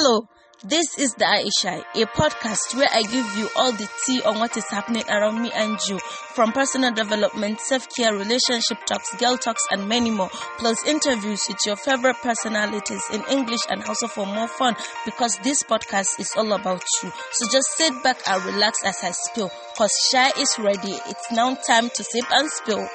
Hello, this is the A'i shai, a podcast where I give you all the tea on what is happening around me and you, from personal development, self-care, relationship talks, girl talks, and many more, plus interviews with your favorite personalities in English and also for more fun because this podcast is all about you. So just sit back and relax as I spill, cause shai is ready. It's now time to sip and spill.